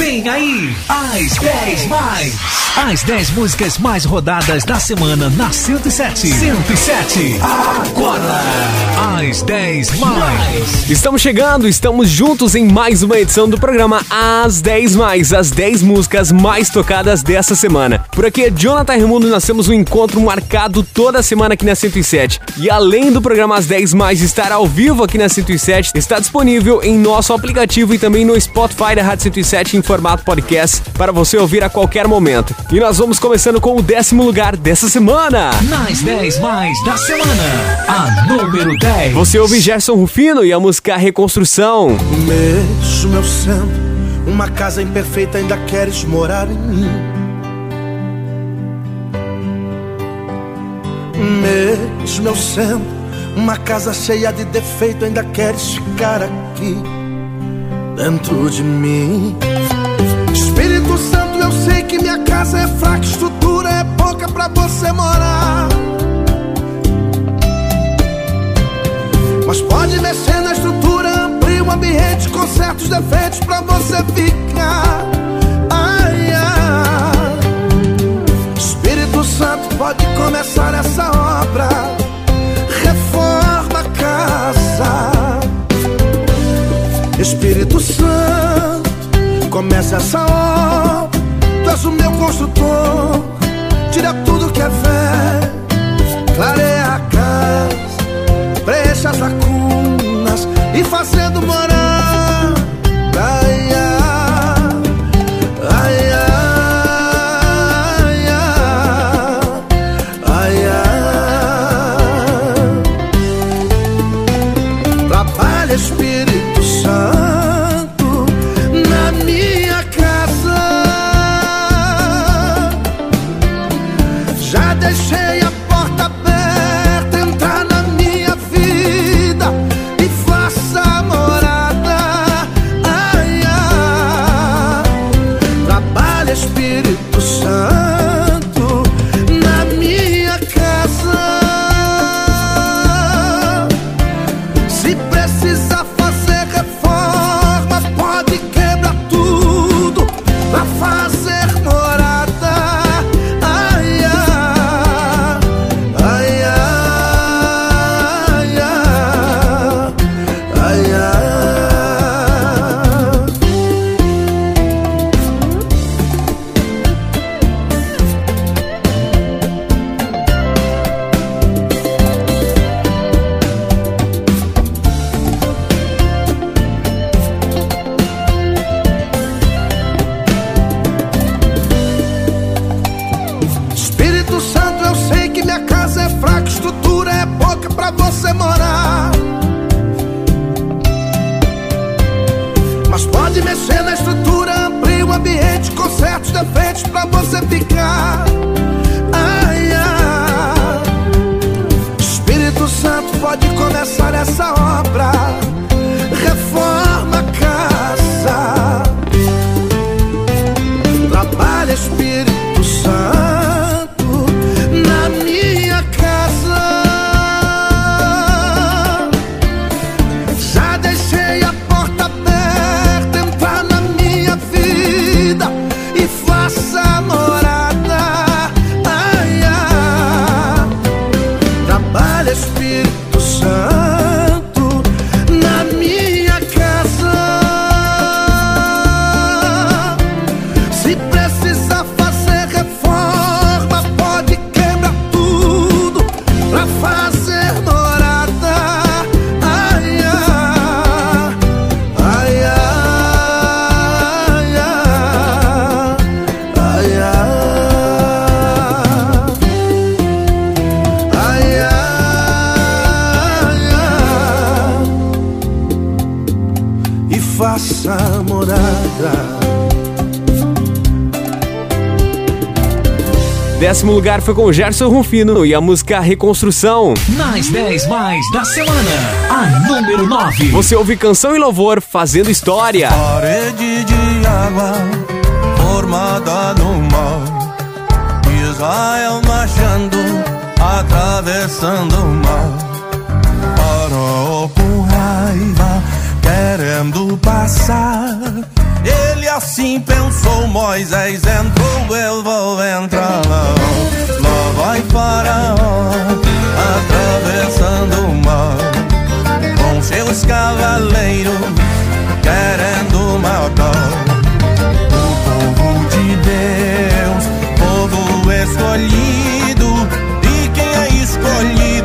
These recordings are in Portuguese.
Vem aí, as 10 mais. As 10 músicas mais rodadas da semana na 107. 107. Agora, as 10 mais. Estamos chegando, estamos juntos em mais uma edição do programa As 10 Mais, as 10 músicas mais tocadas dessa semana. Por aqui é Jonathan Raimundo, nós temos um encontro marcado toda semana aqui na 107. E além do programa As 10 Mais estar ao vivo aqui na 107, está disponível em nosso aplicativo e também no Spotify da Rádio 107 em formato podcast para você ouvir a qualquer momento. E nós vamos começando com o décimo lugar dessa semana. Nas 10 mais da semana, a número 10. Você ouve Gerson Rufino e a música Reconstrução. Mesmo eu sendo uma casa imperfeita, ainda queres morar em mim. Mesmo eu sendo uma casa cheia de defeito, ainda queres ficar aqui dentro de mim. Espírito Santo, eu sei que minha casa é fraca, estrutura é pouca pra você morar. Mas pode mexer na estrutura, abrir o ambiente com certos defeitos pra você ficar. Ai, ai. Espírito Santo pode começar essa obra. Reforma a casa. Espírito Santo, comece essa obra. Tu o meu construtor. Tira tudo que é velho, clareia a casa, preencha as lacunas e fazendo morar. Faça morada. Décimo lugar foi com o Gerson Rufino e a música Reconstrução. Nas 10 mais da semana, a número 9. Você ouve canção e louvor fazendo história. Parede de água formada no mar. Israel marchando, atravessando o mar querendo passar. Ele assim pensou, Moisés entrou, eu vou entrar. Lá vai Faraó, atravessando o mar, com seus cavaleiros querendo matar. O povo de Deus, povo escolhido, e quem é escolhido?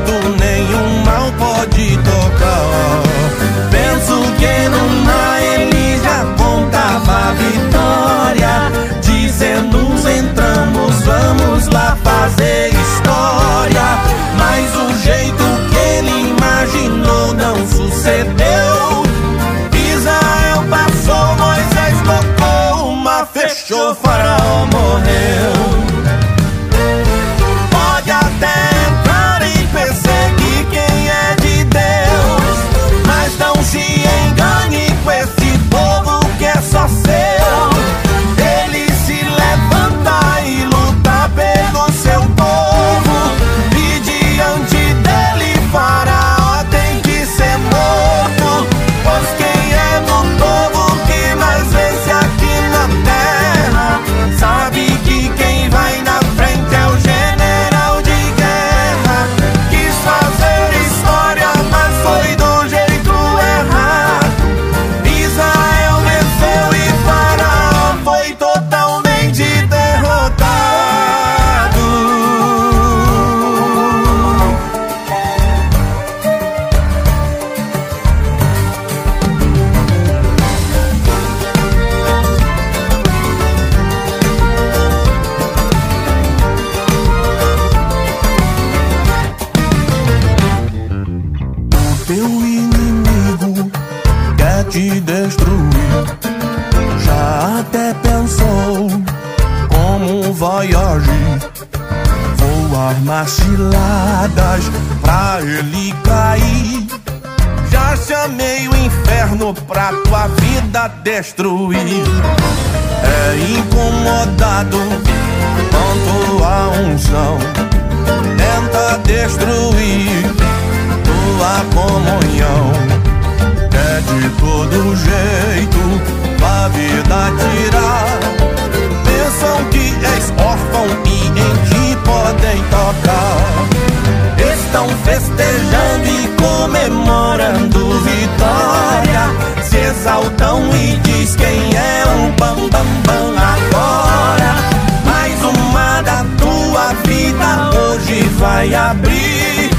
comemorando vitória, se exaltam e diz quem é o bam bam bam agora. Mais uma da tua vida hoje vai abrir.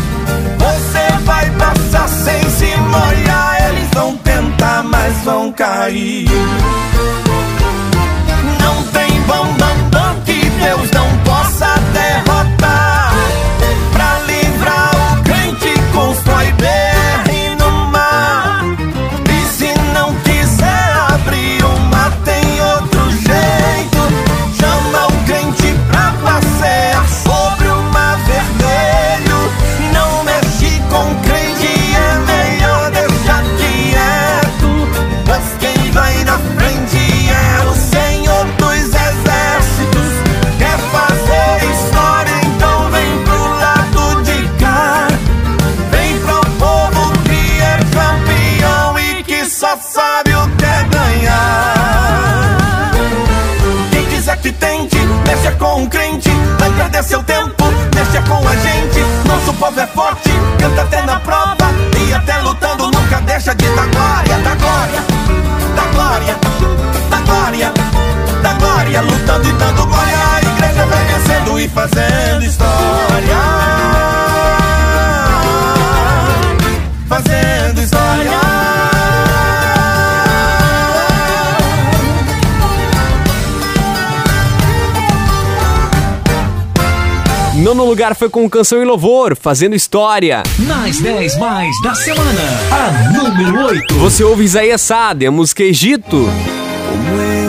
Você vai passar sem se molhar, eles vão tentar, mas vão cair. Não tem bam bam É seu tempo. Deixa com a gente, nosso povo é forte, canta até na lugar foi com Canção e Louvor, fazendo história. Nas 10 mais da semana, a número 8. Você ouve Isaías Sade, a música Egito. Como é?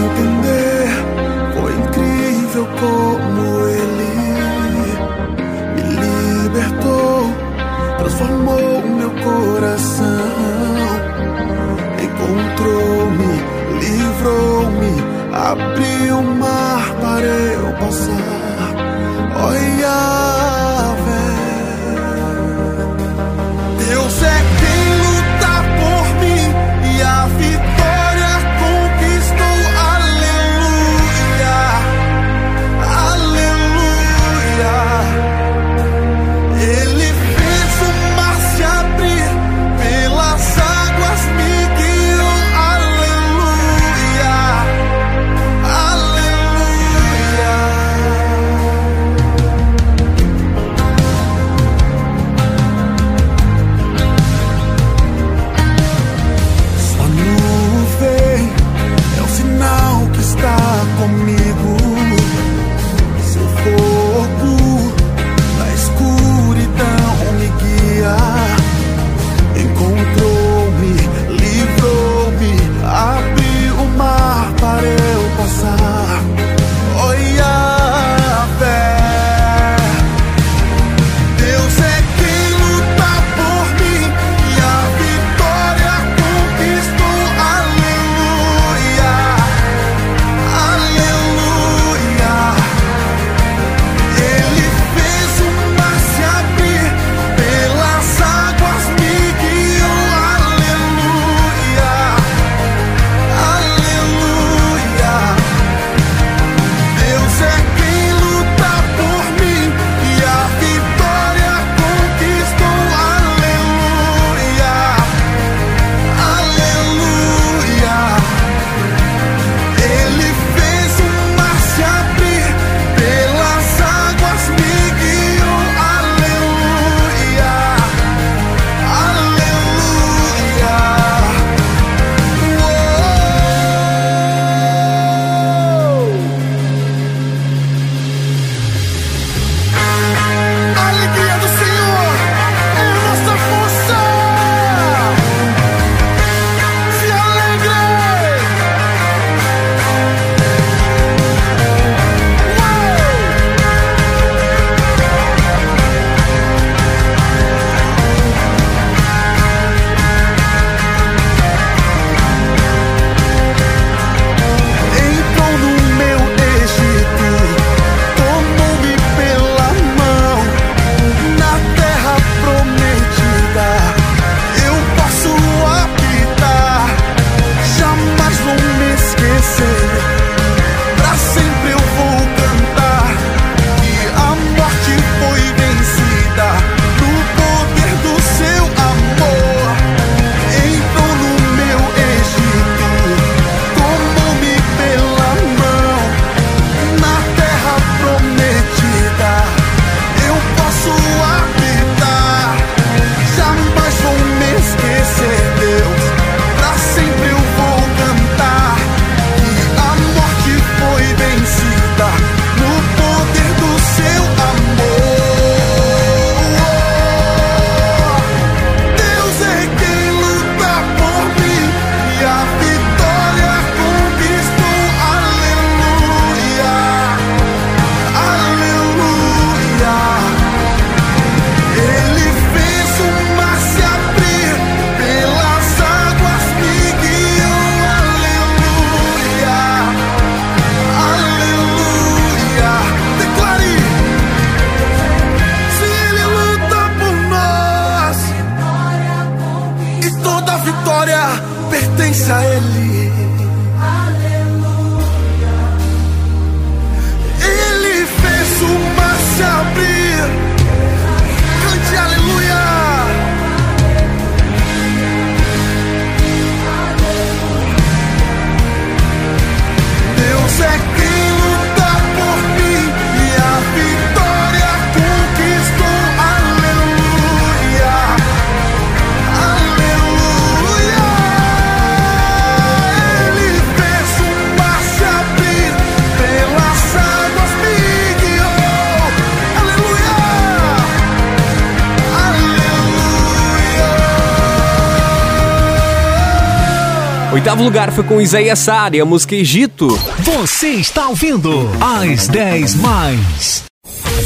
Lugar foi com Isaías Sara e a música Egito. Você está ouvindo As 10 Mais.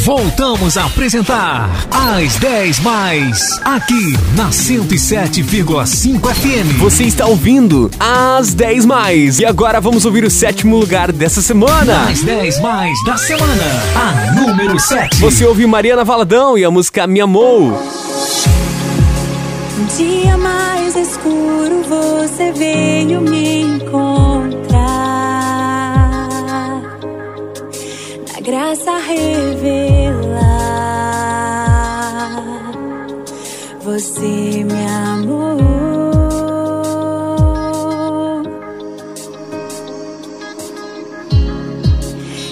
Voltamos a apresentar As 10 Mais, aqui na 107,5 FM. Você está ouvindo As 10 Mais. E agora vamos ouvir o sétimo lugar dessa semana. As 10 Mais da semana, a número 7. Você ouve Mariana Valadão e a música Me Amou. Um dia mais escuro você veio me encontrar. Na graça revelar, você me amou.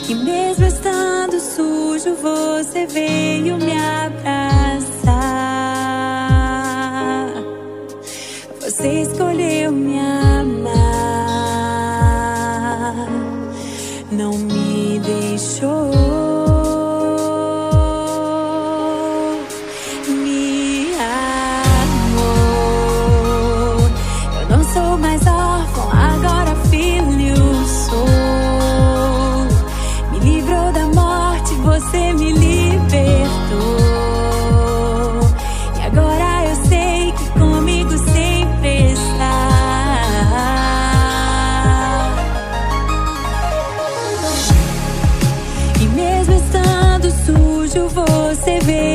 E mesmo estando sujo, você veio me abraçar. Escolheu me você veio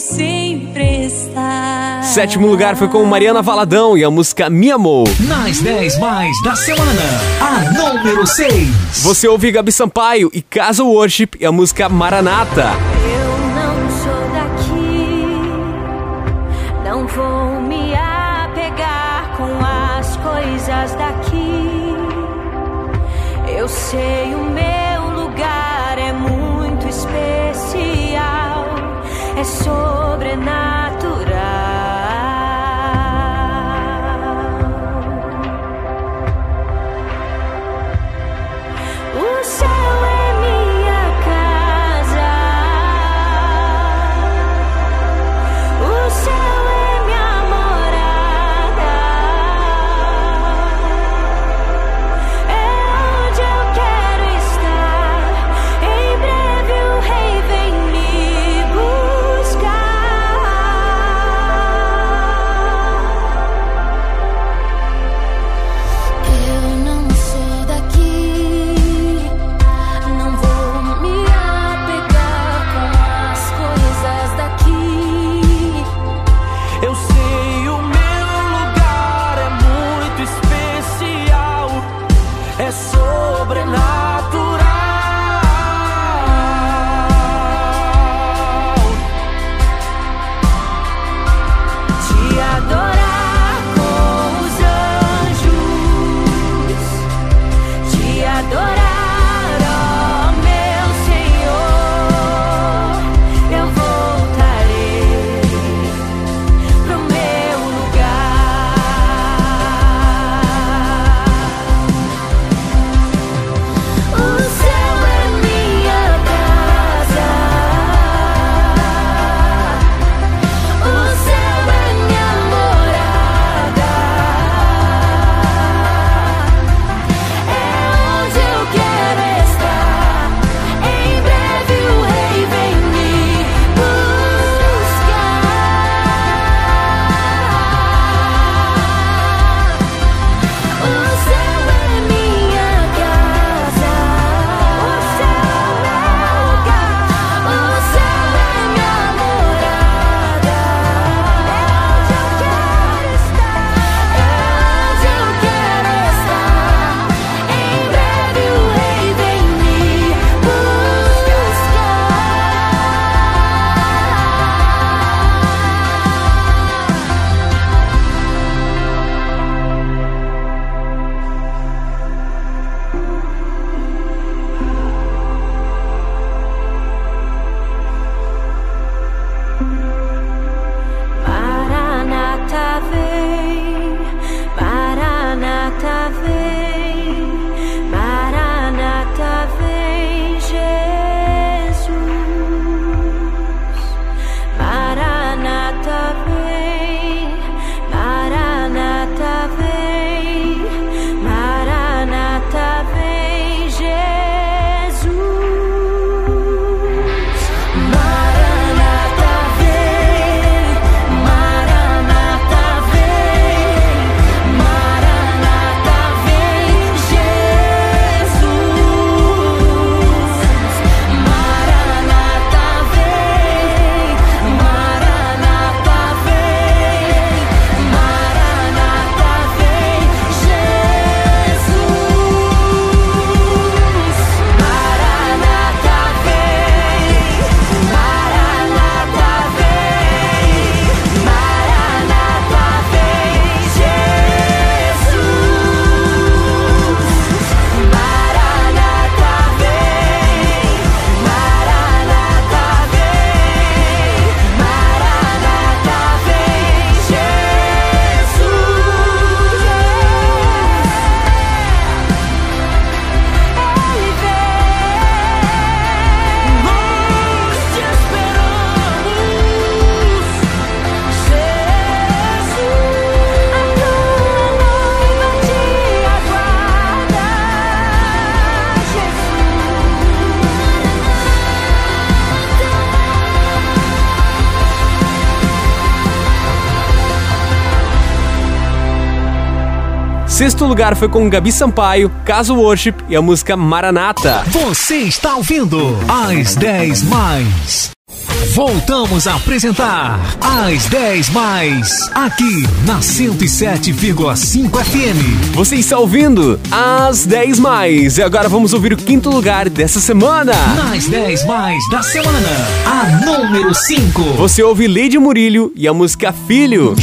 sempre está. Sétimo lugar foi com Mariana Valadão e a música Me Amou. Nas 10 Mais da semana, a número 6. Você ouve Gabi Sampaio e Casa Worship e a música Maranata. Eu não sou daqui, não vou me apegar com as coisas daqui. Eu sei o É sobrenatural. Sexto lugar foi com Gabi Sampaio, Caso Worship e a música Maranata. Você está ouvindo As 10 Mais. Voltamos a apresentar As 10 Mais, aqui na 107,5 FM. Você está ouvindo As 10 Mais. E agora vamos ouvir o quinto lugar dessa semana. Nas 10 Mais da semana, a número 5. Você ouve Lady Murilho e a música Filho.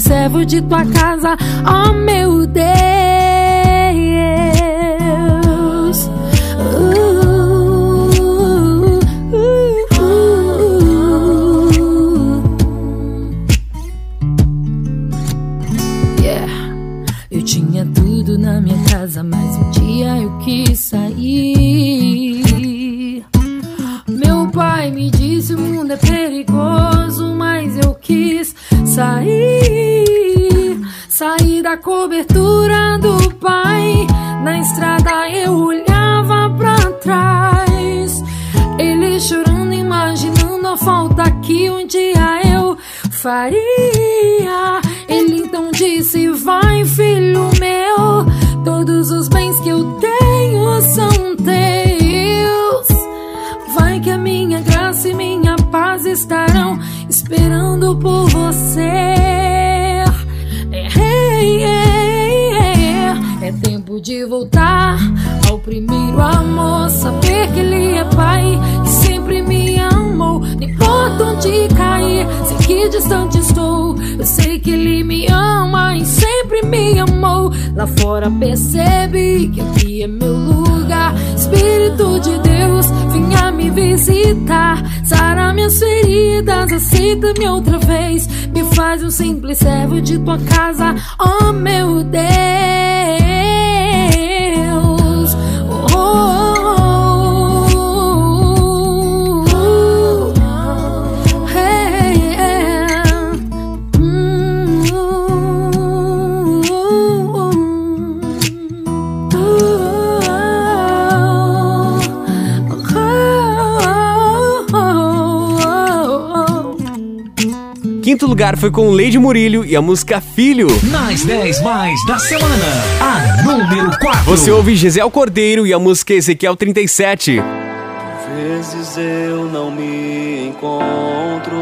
Servo de tua casa, oh da cobertura do pai. Na estrada eu olhava pra trás. Ele chorando, imaginando a falta que um dia eu faria. Ele então disse: Vai, filho meu, todos os bens que eu tenho são teus. Vai que a minha graça e minha paz estarão esperando por você. De voltar ao primeiro amor. Saber que ele é pai, que sempre me amou. Não importa onde cair, sei que distante estou. Eu sei que ele me ama e sempre me amou. Lá fora percebe que aqui é meu lugar. Espírito de Deus, venha me visitar. Sara minhas feridas, aceita-me outra vez. Me faz um simples servo de tua casa, oh meu Deus. Quinto lugar foi com Lady Murilo e a música Filho. Nas 10 mais da semana, a número 4. Você ouve Gisel Cordeiro e a música Ezequiel 37. vezes eu não me encontro.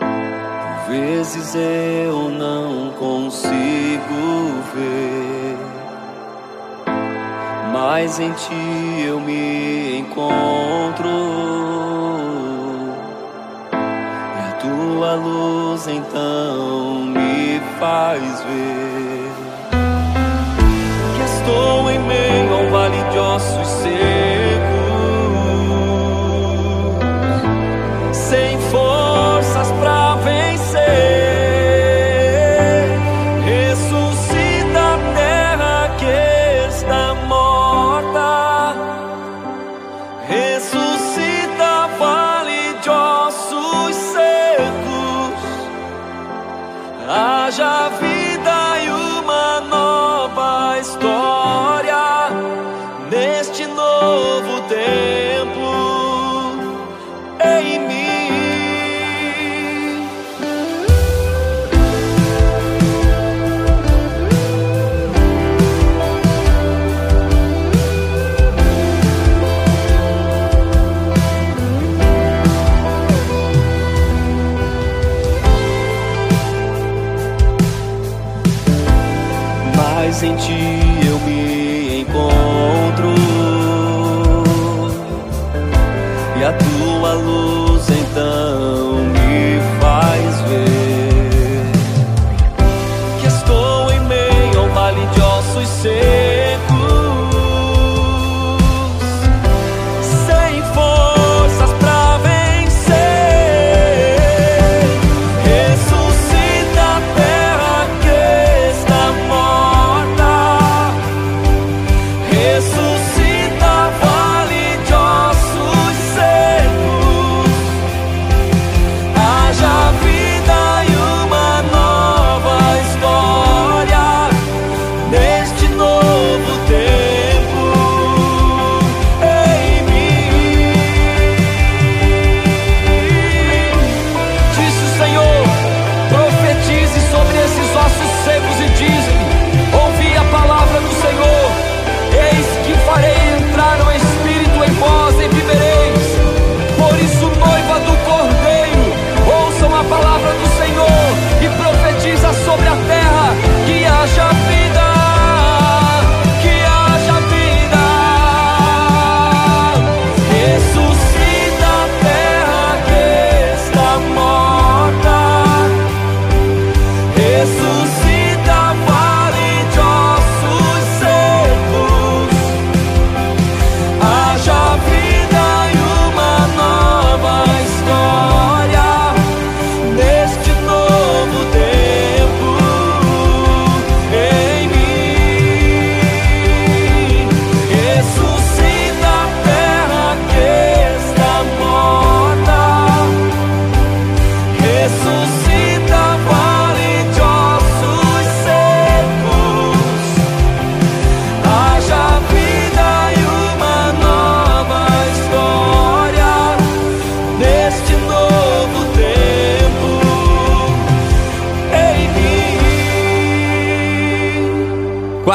Por vezes eu não consigo ver. Mas em ti eu me encontro. Tua luz então me faz ver que estou em meio a um vale de ossos secos, sem forças pra vencer.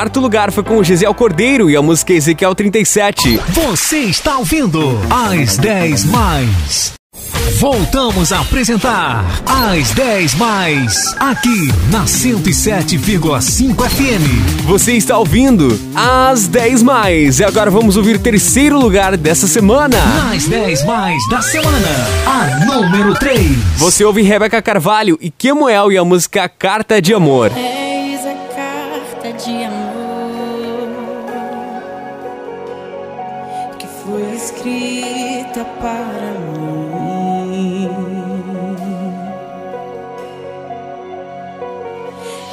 quarto lugar foi com o Gisel Cordeiro e a música Ezequiel 37. Você está ouvindo As 10 Mais. Voltamos a apresentar As 10 Mais, aqui na 107,5 FM. Você está ouvindo As 10 Mais. E agora vamos ouvir terceiro lugar dessa semana. As 10 Mais da semana, a número 3. Você ouve Rebeca Carvalho e Kemuel e a música Carta de Amor. Eis a carta de amor escrita para mim.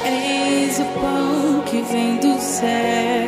Eis o pão que vem do céu.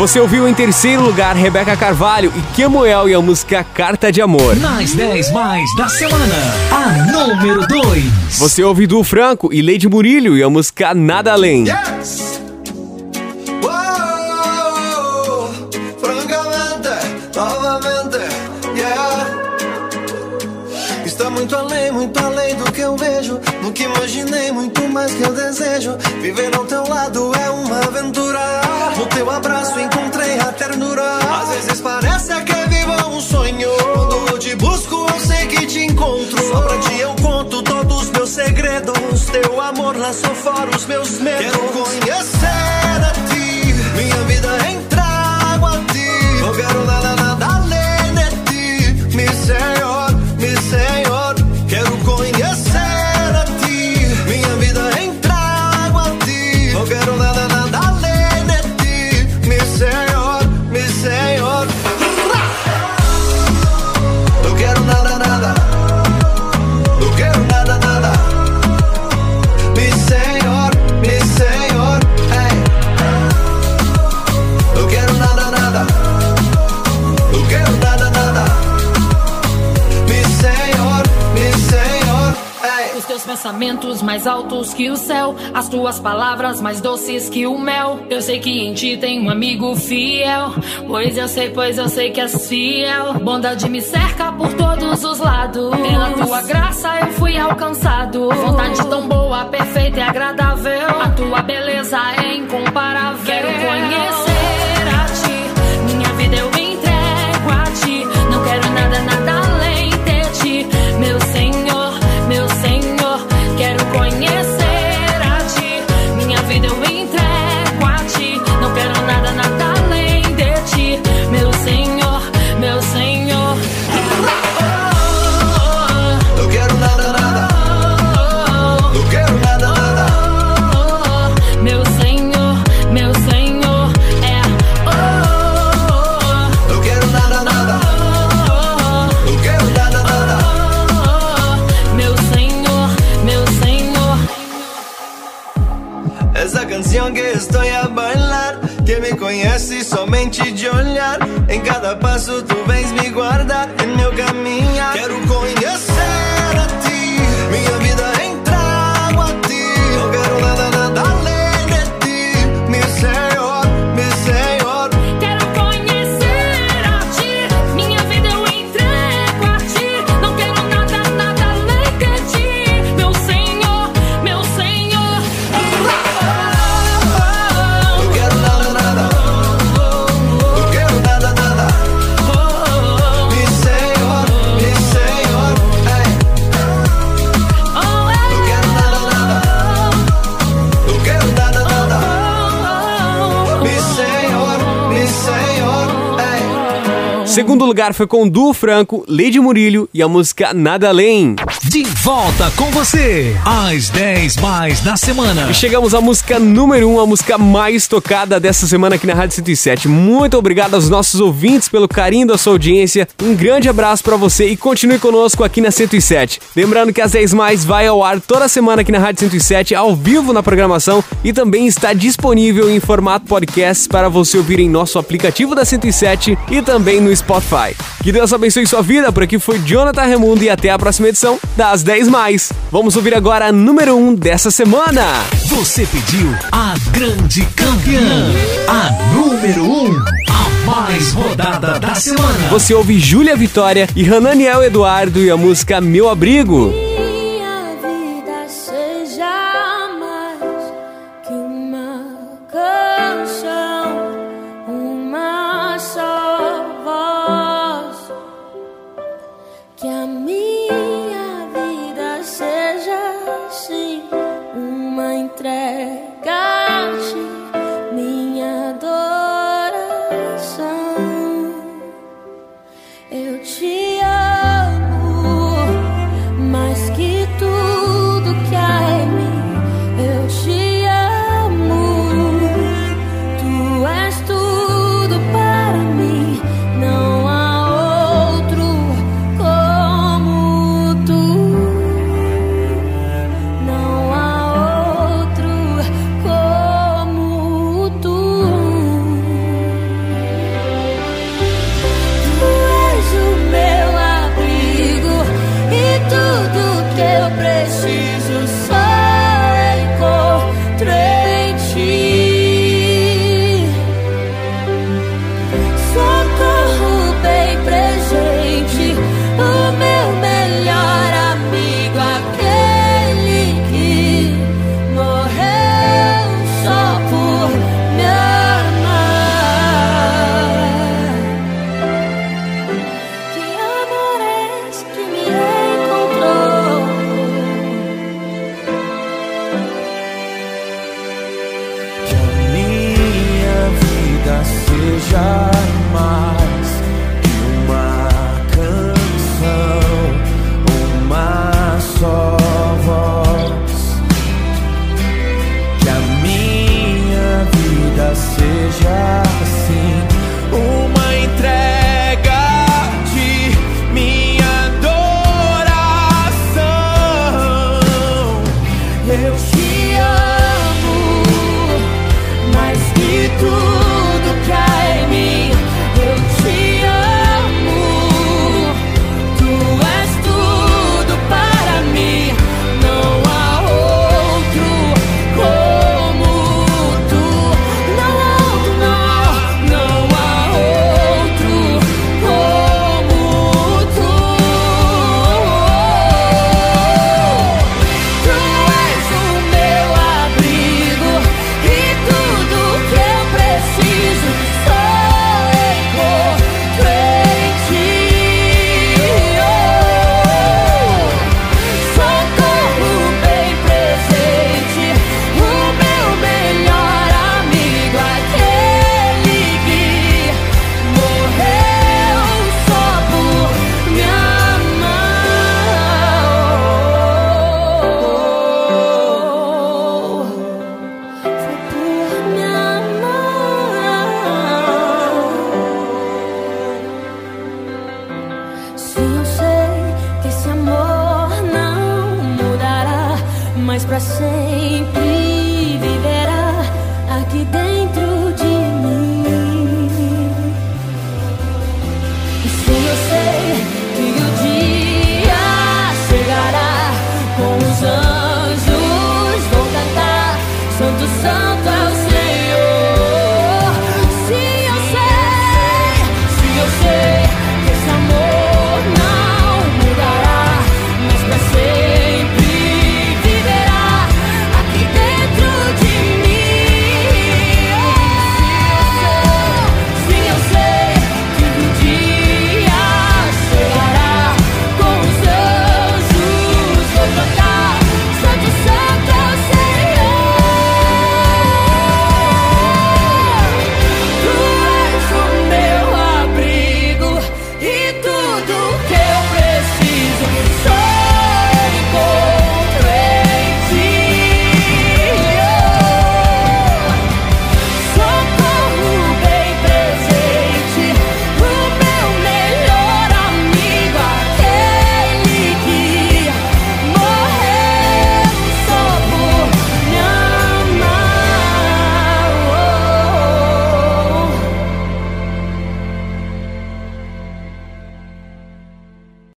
Você ouviu em terceiro lugar Rebeca Carvalho e Kemuel e a música Carta de Amor. Nas 10 mais da semana, a número 2. Você ouve Du Franco e Lady Murilho e a música Nada Além. Yes! Wow, francamente, novamente, yeah. Está muito além, muito além do que eu vejo, que imaginei, muito mais que eu desejo. Viver ao teu lado é uma aventura. No teu abraço encontrei a ternura. Às vezes parece que vivo um sonho. Quando eu te busco, eu sei que te encontro. Só pra ti eu conto todos os meus segredos. Teu amor lançou fora os meus medos. Quero conhecer a pensamentos mais altos que o céu, as tuas palavras mais doces que o mel. Eu sei que em ti tem um amigo fiel. Pois eu sei, pois eu sei que és fiel. Bondade me cerca por todos os lados. Pela tua graça eu fui alcançado. Vontade tão boa, perfeita e agradável. A tua beleza é incomparável. Quero conhecer Segundo lugar foi com Du Franco, Lady Murilho e a música Nada Além. De volta com você, às 10 mais da semana. E chegamos à música número 1, um, a música mais tocada dessa semana aqui na Rádio 107. Muito obrigado aos nossos ouvintes pelo carinho da sua audiência. Um grande abraço pra você e continue conosco aqui na 107. Lembrando que as 10 mais vai ao ar toda semana aqui na Rádio 107, ao vivo na programação e também está disponível em formato podcast para você ouvir em nosso aplicativo da 107 e também no Spotify Spotify. Que Deus abençoe sua vida, por aqui foi Jonathan Raimundo e até a próxima edição das 10 mais. Vamos ouvir agora a número 1 dessa semana. Você pediu a grande campeã, a número 1, a mais rodada da semana. Você ouve Júlia Vitória e Hananiel Eduardo e a música Meu Abrigo. pra sempre.